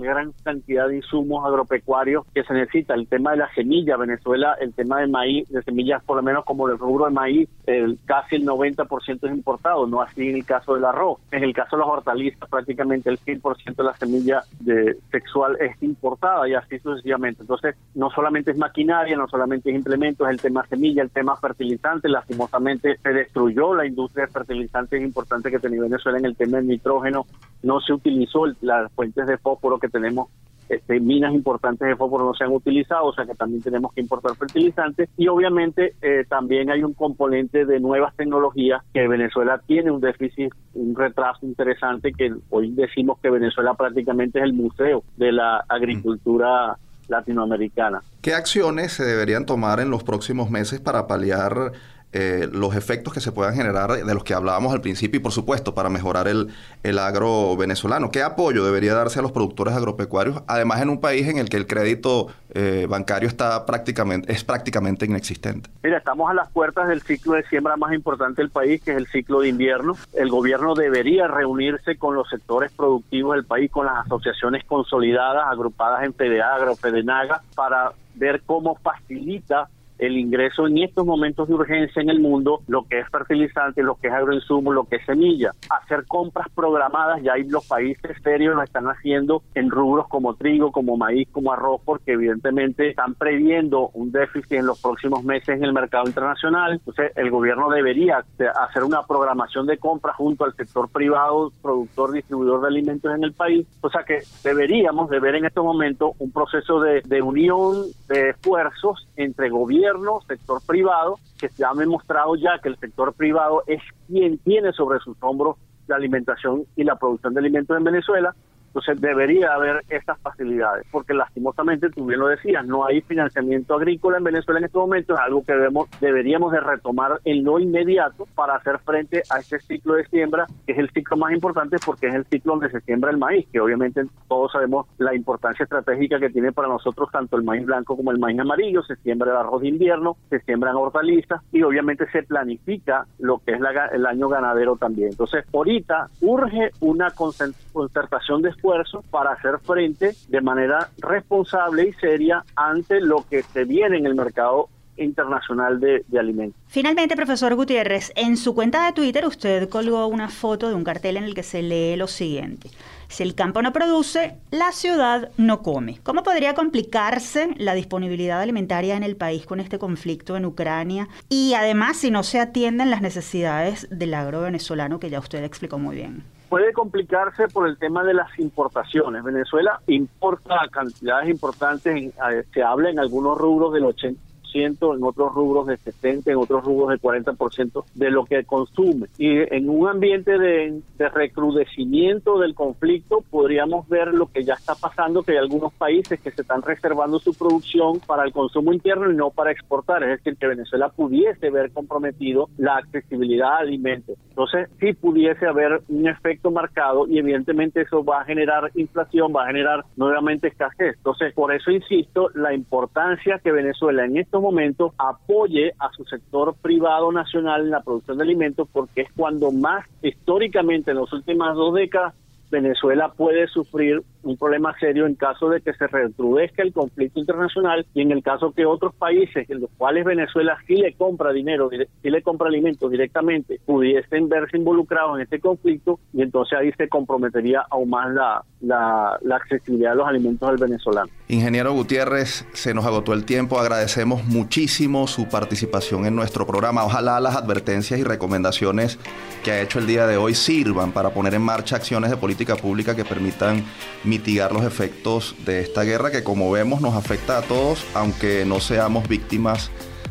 gran cantidad de insumos agropecuarios que se necesita. El tema de la semilla, Venezuela, el tema de maíz, de semillas por lo menos como el rubro de maíz, el, casi el 90% es importado, no así en el caso del arroz. En el caso de las hortalizas, prácticamente el 100% de la semilla de, sexual es importada y así sucesivamente. Entonces, no solamente es maquinaria, no solamente es implementos, el tema semilla el tema fertilizante, lastimosamente se destruyó la industria de fertilizantes importante que tenía Venezuela en el tema del nitrógeno, no se utilizó las fuentes de fósforo que tenemos este, minas importantes de fósforo no se han utilizado, o sea que también tenemos que importar fertilizantes y obviamente eh, también hay un componente de nuevas tecnologías que Venezuela tiene un déficit, un retraso interesante que hoy decimos que Venezuela prácticamente es el museo de la agricultura latinoamericana. ¿Qué acciones se deberían tomar en los próximos meses para paliar eh, los efectos que se puedan generar de los que hablábamos al principio y por supuesto para mejorar el, el agro venezolano. ¿Qué apoyo debería darse a los productores agropecuarios, además en un país en el que el crédito eh, bancario está prácticamente, es prácticamente inexistente? Mira, estamos a las puertas del ciclo de siembra más importante del país, que es el ciclo de invierno. El gobierno debería reunirse con los sectores productivos del país, con las asociaciones consolidadas, agrupadas en FEDEAGRA o FEDENAGA, para ver cómo facilita el ingreso en estos momentos de urgencia en el mundo, lo que es fertilizante, lo que es agroinsumo, lo que es semilla. Hacer compras programadas, ya hay los países serios lo están haciendo en rubros como trigo, como maíz, como arroz, porque evidentemente están previendo un déficit en los próximos meses en el mercado internacional. Entonces, el gobierno debería hacer una programación de compras junto al sector privado, productor, distribuidor de alimentos en el país. O sea que deberíamos de ver en estos momentos un proceso de, de unión de esfuerzos entre gobierno sector privado, que se ha demostrado ya que el sector privado es quien tiene sobre sus hombros la alimentación y la producción de alimentos en Venezuela entonces debería haber estas facilidades, porque lastimosamente, tú bien lo decías, no hay financiamiento agrícola en Venezuela en este momento, es algo que debemos, deberíamos de retomar en lo inmediato para hacer frente a este ciclo de siembra, que es el ciclo más importante porque es el ciclo donde se siembra el maíz, que obviamente todos sabemos la importancia estratégica que tiene para nosotros tanto el maíz blanco como el maíz amarillo, se siembra el arroz de invierno, se siembran hortalizas y obviamente se planifica lo que es el año ganadero también. Entonces, ahorita urge una concertación de esfuerzo para hacer frente de manera responsable y seria ante lo que se viene en el mercado internacional de, alimentos. Finalmente, profesor Gutiérrez, en su cuenta de Twitter usted colgó una foto de un cartel en el que se lee lo siguiente. Si el campo no produce, la ciudad no come. ¿Cómo podría complicarse la disponibilidad alimentaria en el país con este conflicto en Ucrania? Y además, si no se atienden las necesidades del agro venezolano, que ya usted explicó muy bien puede complicarse por el tema de las importaciones. Venezuela importa cantidades importantes, eh, se habla en algunos rubros del 80 en otros rubros de 70, en otros rubros de 40% de lo que consume. Y en un ambiente de, recrudecimiento del conflicto podríamos ver lo que ya está pasando, que hay algunos países que se están reservando su producción para el consumo interno y no para exportar. Es decir, que Venezuela pudiese ver comprometido la accesibilidad a alimentos. Entonces, sí pudiese haber un efecto marcado y evidentemente eso va a generar inflación, va a generar nuevamente escasez. Entonces, por eso insisto, la importancia que Venezuela en estos momento apoye a su sector privado nacional en la producción de alimentos porque es cuando más históricamente en las últimas dos décadas Venezuela puede sufrir un problema serio en caso de que se recrudezca el conflicto internacional y en el caso que otros países en los cuales Venezuela sí le compra dinero, sí le compra alimentos directamente, pudiesen verse involucrados en este conflicto y entonces ahí se comprometería aún más la, la, la accesibilidad de los alimentos del venezolano. Ingeniero Gutiérrez, se nos agotó el tiempo, agradecemos muchísimo su participación en nuestro programa. Ojalá las advertencias y recomendaciones que ha hecho el día de hoy sirvan para poner en marcha acciones de política pública que permitan mitigar los efectos de esta guerra que como vemos nos afecta a todos, aunque no seamos víctimas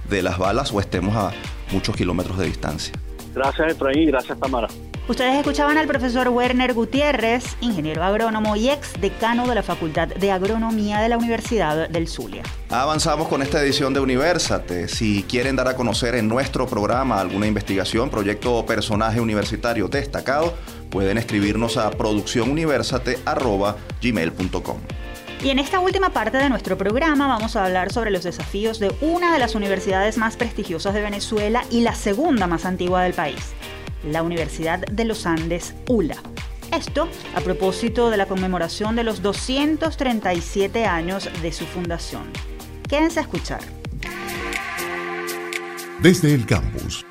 de las balas o estemos a muchos kilómetros de distancia. Gracias Efraín gracias Tamara. Ustedes escuchaban al profesor Werner Gutiérrez, ingeniero agrónomo y ex decano de la Facultad de Agronomía de la Universidad del Zulia. Avanzamos con esta edición de Universate. Si quieren dar a conocer en nuestro programa alguna investigación, proyecto o personaje universitario destacado, pueden escribirnos a producciónuniversate.gmail.com. Y en esta última parte de nuestro programa vamos a hablar sobre los desafíos de una de las universidades más prestigiosas de Venezuela y la segunda más antigua del país, la Universidad de los Andes, ULA. Esto a propósito de la conmemoración de los 237 años de su fundación. Quédense a escuchar. Desde el campus.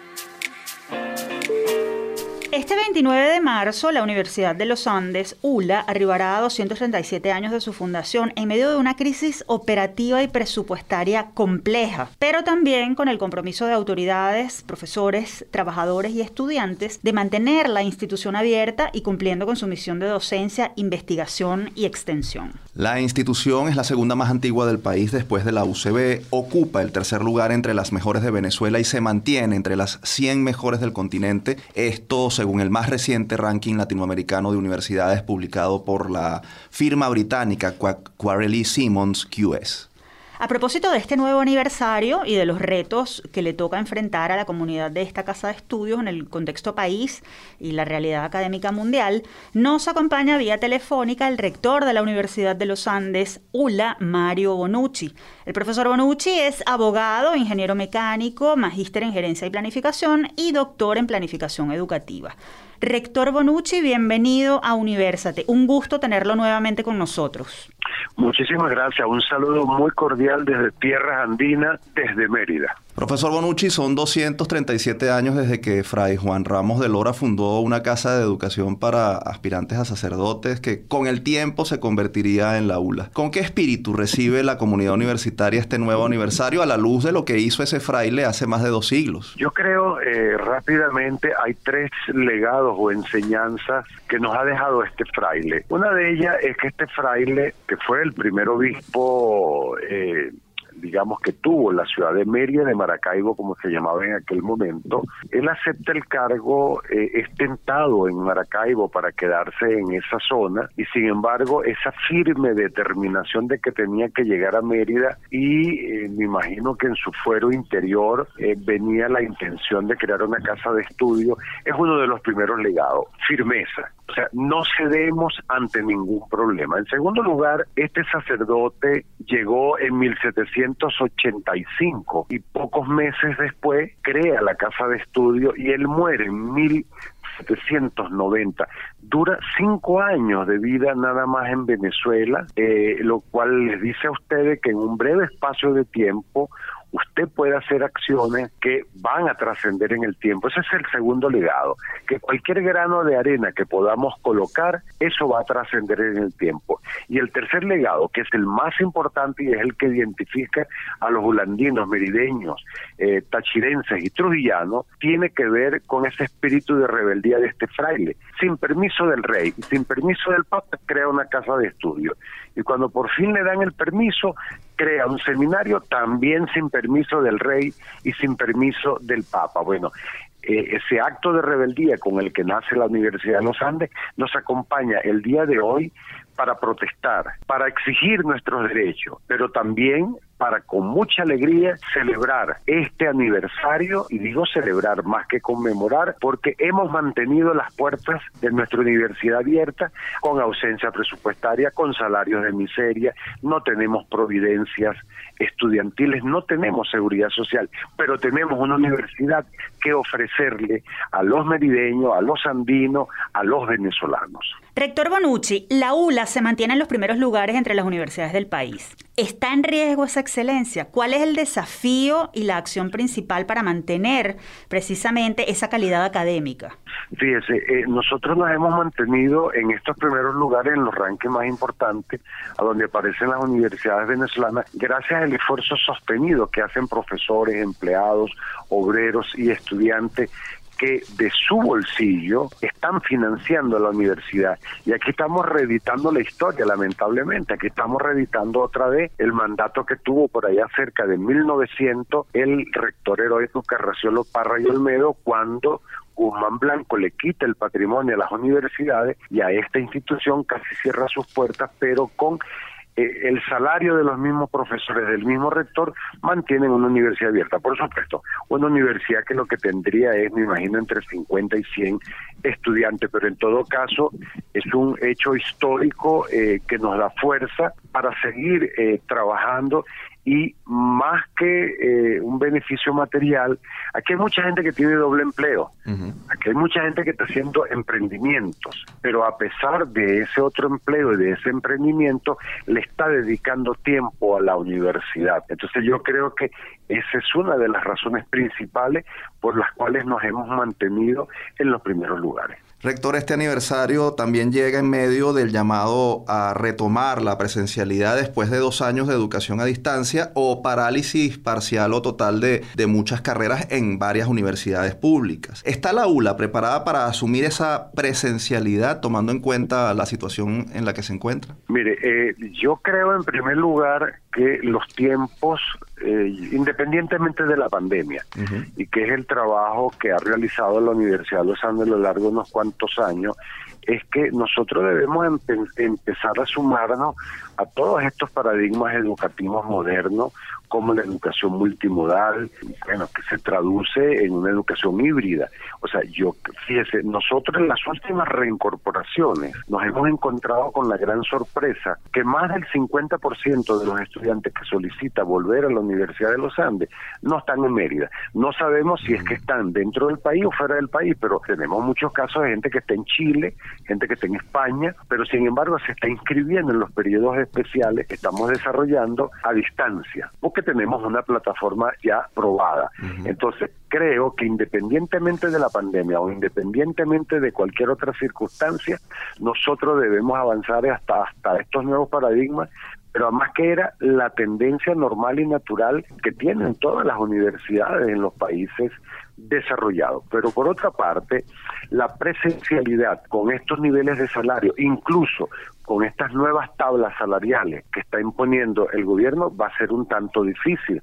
Este 29 de marzo, la Universidad de los Andes, ULA, arribará a 237 años de su fundación en medio de una crisis operativa y presupuestaria compleja, pero también con el compromiso de autoridades, profesores, trabajadores y estudiantes de mantener la institución abierta y cumpliendo con su misión de docencia, investigación y extensión. La institución es la segunda más antigua del país después de la UCB, ocupa el tercer lugar entre las mejores de Venezuela y se mantiene entre las 100 mejores del continente. Esto se según el más reciente ranking latinoamericano de universidades publicado por la firma británica Quarelli Simmons QS. A propósito de este nuevo aniversario y de los retos que le toca enfrentar a la comunidad de esta casa de estudios en el contexto país y la realidad académica mundial, nos acompaña vía telefónica el rector de la Universidad de los Andes, ULA, Mario Bonucci. El profesor Bonucci es abogado, ingeniero mecánico, magíster en gerencia y planificación y doctor en planificación educativa. Rector Bonucci, bienvenido a Universate. Un gusto tenerlo nuevamente con nosotros. Muchísimas gracias. Un saludo muy cordial desde Tierras Andinas, desde Mérida. Profesor Bonucci, son 237 años desde que Fray Juan Ramos de Lora fundó una casa de educación para aspirantes a sacerdotes que con el tiempo se convertiría en la ULA. ¿Con qué espíritu recibe la comunidad universitaria este nuevo aniversario a la luz de lo que hizo ese fraile hace más de dos siglos? Yo creo eh, rápidamente hay tres legados o enseñanzas que nos ha dejado este fraile. Una de ellas es que este fraile, que fue el primer obispo eh, digamos, que tuvo la ciudad de Mérida de Maracaibo, como se llamaba en aquel momento, él acepta el cargo, eh, es tentado en Maracaibo para quedarse en esa zona y sin embargo esa firme determinación de que tenía que llegar a Mérida y eh, me imagino que en su fuero interior eh, venía la intención de crear una casa de estudio, es uno de los primeros legados, firmeza. O sea, no cedemos ante ningún problema. En segundo lugar, este sacerdote llegó en 1785 y pocos meses después crea la casa de estudio y él muere en 1790. Dura cinco años de vida nada más en Venezuela, eh, lo cual les dice a ustedes que en un breve espacio de tiempo usted puede hacer acciones que van a trascender en el tiempo. Ese es el segundo legado, que cualquier grano de arena que podamos colocar, eso va a trascender en el tiempo. Y el tercer legado, que es el más importante y es el que identifica a los holandinos, merideños, eh, tachirenses y trujillanos, tiene que ver con ese espíritu de rebeldía de este fraile. Sin permiso del rey y sin permiso del papa, crea una casa de estudio. Y cuando por fin le dan el permiso, crea un seminario también sin permiso del rey y sin permiso del papa. Bueno, eh, ese acto de rebeldía con el que nace la Universidad de los Andes nos acompaña el día de hoy para protestar, para exigir nuestros derechos, pero también para con mucha alegría celebrar este aniversario, y digo celebrar más que conmemorar, porque hemos mantenido las puertas de nuestra universidad abierta con ausencia presupuestaria, con salarios de miseria, no tenemos providencias estudiantiles, no tenemos seguridad social, pero tenemos una universidad que ofrecerle a los merideños, a los andinos, a los venezolanos. Rector Bonucci, la ULA se mantiene en los primeros lugares entre las universidades del país. ¿Está en riesgo esa excelencia? ¿Cuál es el desafío y la acción principal para mantener precisamente esa calidad académica? Fíjese, eh, nosotros nos hemos mantenido en estos primeros lugares en los rankings más importantes, a donde aparecen las universidades venezolanas, gracias al esfuerzo sostenido que hacen profesores, empleados, obreros y estudiantes que de su bolsillo están financiando la universidad. Y aquí estamos reeditando la historia, lamentablemente. Aquí estamos reeditando otra vez el mandato que tuvo por allá cerca de 1900 el rector heroico Carraciolo Parra y Olmedo cuando Guzmán Blanco le quita el patrimonio a las universidades y a esta institución casi cierra sus puertas, pero con eh, el salario de los mismos profesores, del mismo rector, mantienen una universidad abierta. Por supuesto, una universidad que lo que tendría es, me imagino, entre 50 y 100 estudiantes, pero en todo caso es un hecho histórico eh, que nos da fuerza para seguir eh, trabajando y más que eh, un beneficio material, aquí hay mucha gente que tiene doble empleo, aquí hay mucha gente que está haciendo emprendimientos, pero a pesar de ese otro empleo y de ese emprendimiento, le está dedicando tiempo a la universidad. Entonces yo creo que esa es una de las razones principales por las cuales nos hemos mantenido en los primeros lugares. Rector, este aniversario también llega en medio del llamado a retomar la presencialidad después de dos años de educación a distancia o parálisis parcial o total de, de muchas carreras en varias universidades públicas. ¿Está la ULA preparada para asumir esa presencialidad tomando en cuenta la situación en la que se encuentra? Mire, eh, yo creo en primer lugar que los tiempos, eh, independientemente de la pandemia, y que es el trabajo que ha realizado la Universidad de Los Andes a lo largo de unos cuantos años, es que nosotros debemos empezar a sumarnos a todos estos paradigmas educativos modernos como la educación multimodal, bueno, que se traduce en una educación híbrida. O sea, yo, fíjese, nosotros en las últimas reincorporaciones nos hemos encontrado con la gran sorpresa que más del 50% de los estudiantes que solicita volver a la Universidad de los Andes no están en Mérida. No sabemos si es que están dentro del país o fuera del país, pero tenemos muchos casos de gente que está en Chile, gente que está en España, pero sin embargo se está inscribiendo en los periodos especiales que estamos desarrollando a distancia que tenemos una plataforma ya probada. Entonces, creo que independientemente de la pandemia o independientemente de cualquier otra circunstancia, nosotros debemos avanzar hasta, hasta estos nuevos paradigmas pero además que era la tendencia normal y natural que tienen todas las universidades en los países desarrollados. Pero por otra parte, la presencialidad con estos niveles de salario, incluso con estas nuevas tablas salariales que está imponiendo el gobierno va a ser un tanto difícil,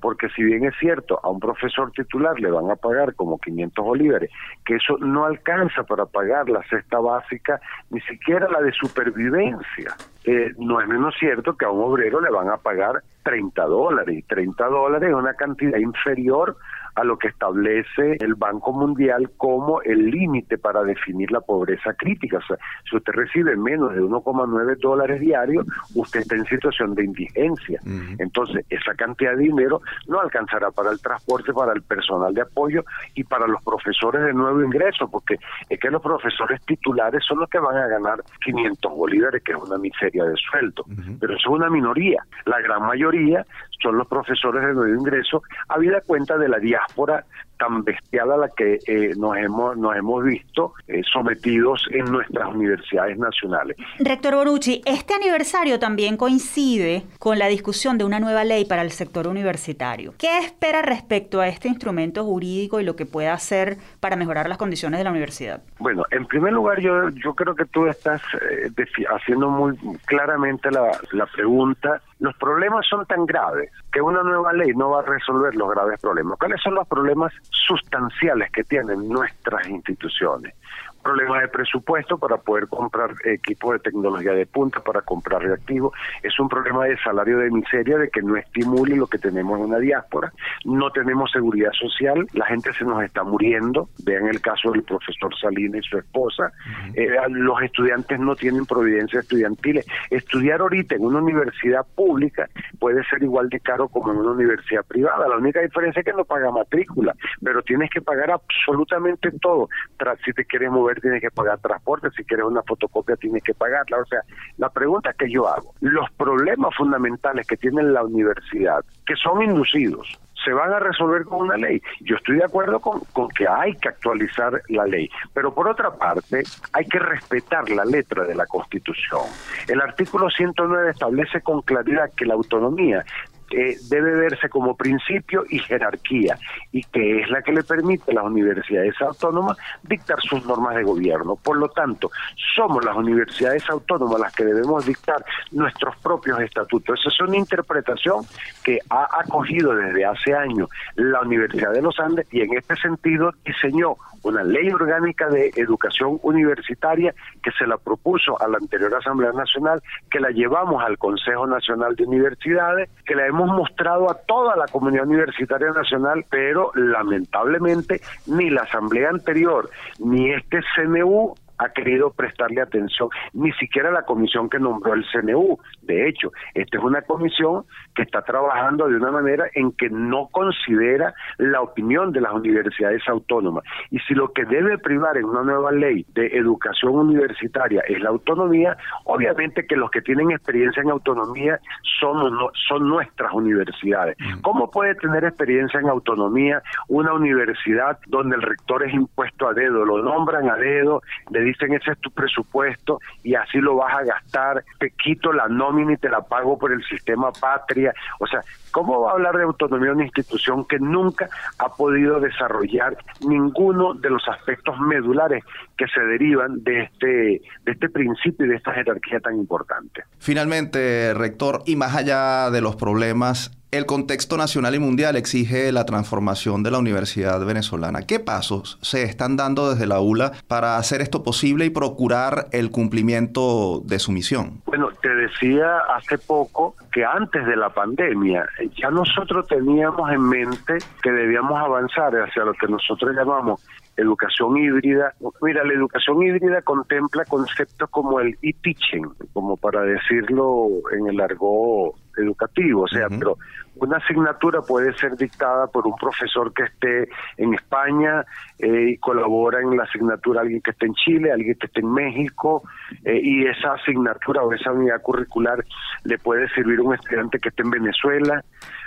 porque si bien es cierto, a un profesor titular le van a pagar como 500 bolívares, que eso no alcanza para pagar la cesta básica, ni siquiera la de supervivencia. Eh, no es menos cierto que a un obrero le van a pagar 30 dólares, y 30 dólares es una cantidad inferior a lo que establece el Banco Mundial como el límite para definir la pobreza crítica. O sea, si usted recibe menos de 1,9 dólares diarios, usted está en situación de indigencia. Entonces, esa cantidad de dinero no alcanzará para el transporte, para el personal de apoyo y para los profesores de nuevo ingreso, porque es que los profesores titulares son los que van a ganar 500 bolívares, que es una miseria de sueldo. Pero eso es una minoría. La gran mayoría son los profesores de nuevo ingreso, habida cuenta de la diáspora tan bestial a la que eh, nos hemos nos hemos visto eh, sometidos en nuestras universidades nacionales. Rector Borucci, este aniversario también coincide con la discusión de una nueva ley para el sector universitario. ¿Qué espera respecto a este instrumento jurídico y lo que pueda hacer para mejorar las condiciones de la universidad? Bueno, en primer lugar, yo, yo creo que tú estás eh, haciendo muy claramente la, la pregunta. Los problemas son tan graves que una nueva ley no va a resolver los graves problemas. ¿Cuáles son los problemas sustanciales que tienen nuestras instituciones. Problema de presupuesto para poder comprar equipos de tecnología de punta, para comprar reactivos, es un problema de salario de miseria, de que no estimule lo que tenemos en una diáspora, no tenemos seguridad social, la gente se nos está muriendo, vean el caso del profesor Salinas y su esposa, eh, los estudiantes no tienen providencia estudiantil, estudiar ahorita en una universidad pública puede ser igual de caro como en una universidad privada, la única diferencia es que no paga matrícula, pero tienes que pagar absolutamente todo, si te quieres mover tienes que pagar transporte, si quieres una fotocopia tienes que pagarla. O sea, la pregunta que yo hago, los problemas fundamentales que tiene la universidad, que son inducidos, se van a resolver con una ley. Yo estoy de acuerdo con, con, que hay que actualizar la ley, pero por otra parte hay que respetar la letra de la Constitución. El artículo 109 establece con claridad que la autonomía eh, debe verse como principio y jerarquía, y que es la que le permite a las universidades autónomas dictar sus normas de gobierno. Por lo tanto, somos las universidades autónomas las que debemos dictar nuestros propios estatutos. Esa es una interpretación que ha acogido desde hace años la Universidad de los Andes y en este sentido diseñó una ley orgánica de educación universitaria que se la propuso a la anterior Asamblea Nacional, que la llevamos al Consejo Nacional de Universidades, que la hemos mostrado a toda la comunidad universitaria nacional, pero lamentablemente ni la Asamblea anterior ni este CNU ha querido prestarle atención, ni siquiera la comisión que nombró el CNU. De hecho, esta es una comisión que está trabajando de una manera en que no considera la opinión de las universidades autónomas. Y si lo que debe privar en una nueva ley de educación universitaria es la autonomía, obviamente que los que tienen experiencia en autonomía son, son nuestras universidades. Mm. ¿Cómo puede tener experiencia en autonomía una universidad donde el rector es impuesto a dedo, lo nombran a dedo, le dicen ese es tu presupuesto y así lo vas a gastar, te quito la nómina y te la pago por el sistema patria. O sea, ¿cómo va a hablar de autonomía una institución que nunca ha podido desarrollar ninguno de los aspectos medulares que se derivan de este, de este principio y de esta jerarquía tan importante? Finalmente, rector, y más allá de los problemas el contexto nacional y mundial exige la transformación de la universidad venezolana. ¿Qué pasos se están dando desde la ULA para hacer esto posible y procurar el cumplimiento de su misión? Bueno, te decía hace poco que antes de la pandemia ya nosotros teníamos en mente que debíamos avanzar hacia lo que nosotros llamamos educación híbrida. Mira, la educación híbrida contempla conceptos como el e-teaching, como para decirlo en el argot educativo, o sea, pero una asignatura puede ser dictada por un profesor que esté en España eh, y colabora en la asignatura alguien que esté en Chile, alguien que esté en México, eh, y esa asignatura o esa unidad curricular le puede servir a un estudiante que esté en Venezuela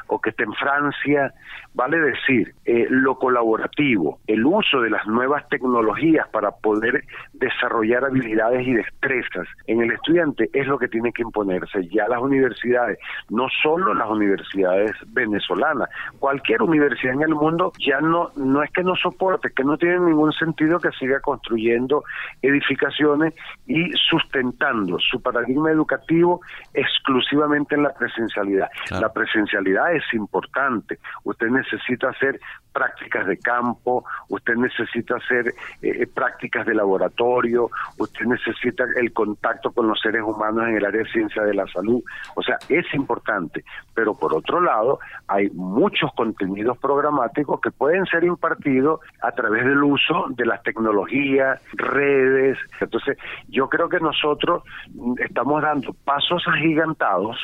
o que esté en Francia, vale decir, eh, lo colaborativo, el uso de las nuevas tecnologías para poder desarrollar habilidades y destrezas en el estudiante es lo que tiene que imponerse. Ya las universidades, no solo las universidades venezolanas, cualquier universidad en el mundo ya no, no es que no soporte, que no tiene ningún sentido que siga construyendo edificaciones y sustentando su paradigma educativo exclusivamente en la presencialidad. La presencialidad es importante. Usted necesita hacer prácticas de campo, usted necesita hacer eh, eh, prácticas de laboratorio, usted necesita el contacto con los seres humanos en el área de ciencia de la salud. O sea, es importante. Pero por otro lado, hay muchos contenidos programáticos que pueden ser impartidos a través del uso de las tecnologías, redes. Entonces, yo creo que nosotros estamos dando pasos agigantados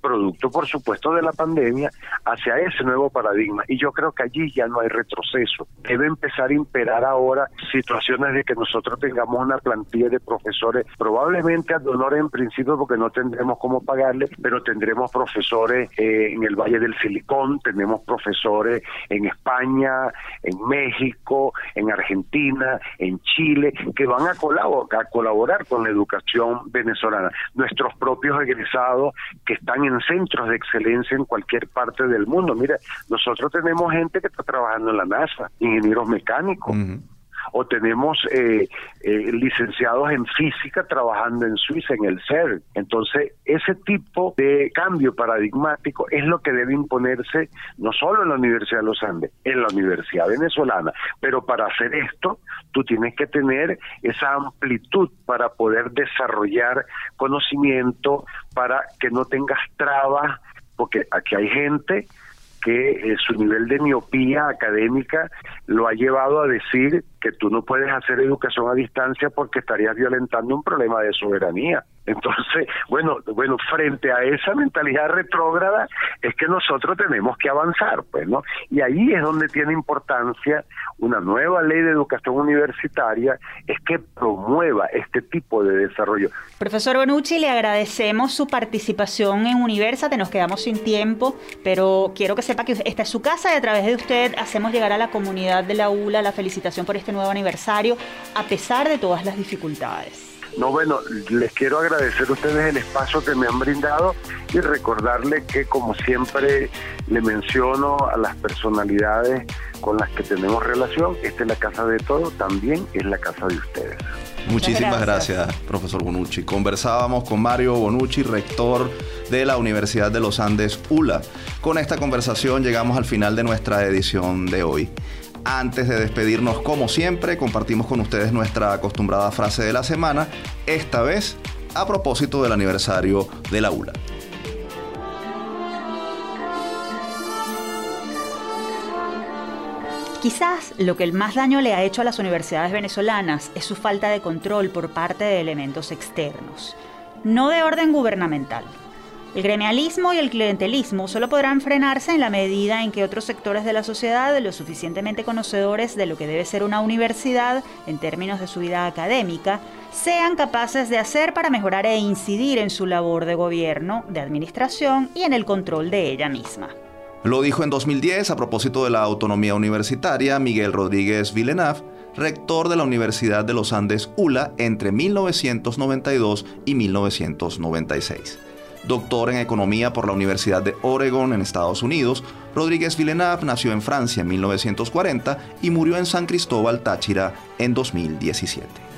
producto por supuesto de la pandemia, hacia ese nuevo paradigma. Y yo creo que allí ya no hay retroceso. Debe empezar a imperar ahora situaciones de que nosotros tengamos una plantilla de profesores, probablemente a honor en principio porque no tendremos cómo pagarle, pero tendremos profesores eh, en el Valle del Silicón, tenemos profesores en España, en México, en Argentina, en Chile, que van a colaborar, a colaborar con la educación venezolana. Nuestros propios egresados que están en en centros de excelencia en cualquier parte del mundo. Mira, nosotros tenemos gente que está trabajando en la NASA, ingenieros mecánicos. O tenemos eh, eh, licenciados en física trabajando en Suiza, en el CERN. Entonces, ese tipo de cambio paradigmático es lo que debe imponerse no solo en la Universidad de los Andes, en la Universidad Venezolana. Pero para hacer esto, tú tienes que tener esa amplitud para poder desarrollar conocimiento, para que no tengas trabas, porque aquí hay gente que eh, su nivel de miopía académica lo ha llevado a decir que tú no puedes hacer educación a distancia porque estarías violentando un problema de soberanía. Entonces, bueno, bueno, frente a esa mentalidad retrógrada es que nosotros tenemos que avanzar, pues, ¿no? Y ahí es donde tiene importancia una nueva ley de educación universitaria, es que promueva este tipo de desarrollo. Profesor Bonucci, le agradecemos su participación en Universate, nos quedamos sin tiempo, pero quiero que sepa que esta es su casa y a través de usted hacemos llegar a la comunidad de la ULA la felicitación por este nuevo aniversario, a pesar de todas las dificultades. No, bueno, les quiero agradecer a ustedes el espacio que me han brindado y recordarle que como siempre le menciono a las personalidades con las que tenemos relación, esta es la casa de todos, también es la casa de ustedes. Muchísimas gracias. profesor Bonucci. Conversábamos con Mario Bonucci, rector de la Universidad de los Andes ULA. Con esta conversación llegamos al final de nuestra edición de hoy. Antes de despedirnos, como siempre, compartimos con ustedes nuestra acostumbrada frase de la semana, esta vez a propósito del aniversario de la ULA. Quizás lo que el más daño le ha hecho a las universidades venezolanas es su falta de control por parte de elementos externos, no de orden gubernamental. El gremialismo y el clientelismo solo podrán frenarse en la medida en que otros sectores de la sociedad, lo suficientemente conocedores de lo que debe ser una universidad en términos de su vida académica, sean capaces de hacer para mejorar e incidir en su labor de gobierno, de administración y en el control de ella misma. Lo dijo en 2010 a propósito de la autonomía universitaria Miguel Rodríguez Villeneuve, rector de la Universidad de los Andes ULA entre 1992 y 1996 doctor en economía por la Universidad de Oregon en Estados Unidos, Rodríguez Villeneuve nació en Francia en 1940 y murió en San Cristóbal, Táchira, en 2017.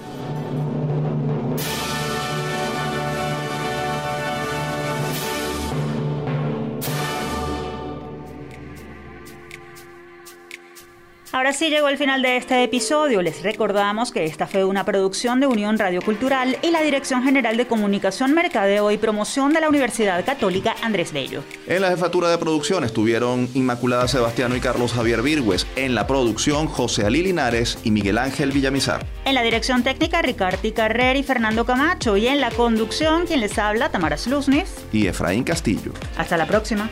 Ahora sí llegó el final de este episodio. Les recordamos que esta fue una producción de Unión Radio Cultural y la Dirección General de Comunicación, Mercadeo y Promoción de la Universidad Católica Andrés Bello. En la jefatura de producción estuvieron Inmaculada Sebastiano y Carlos Javier Virgües. En la producción, José Ali Linares y Miguel Ángel Villamizar. En la dirección técnica, Ricardo Carrer y Fernando Camacho. Y en la conducción, quien les habla, Tamara Sluznis y Efraín Castillo. Hasta la próxima.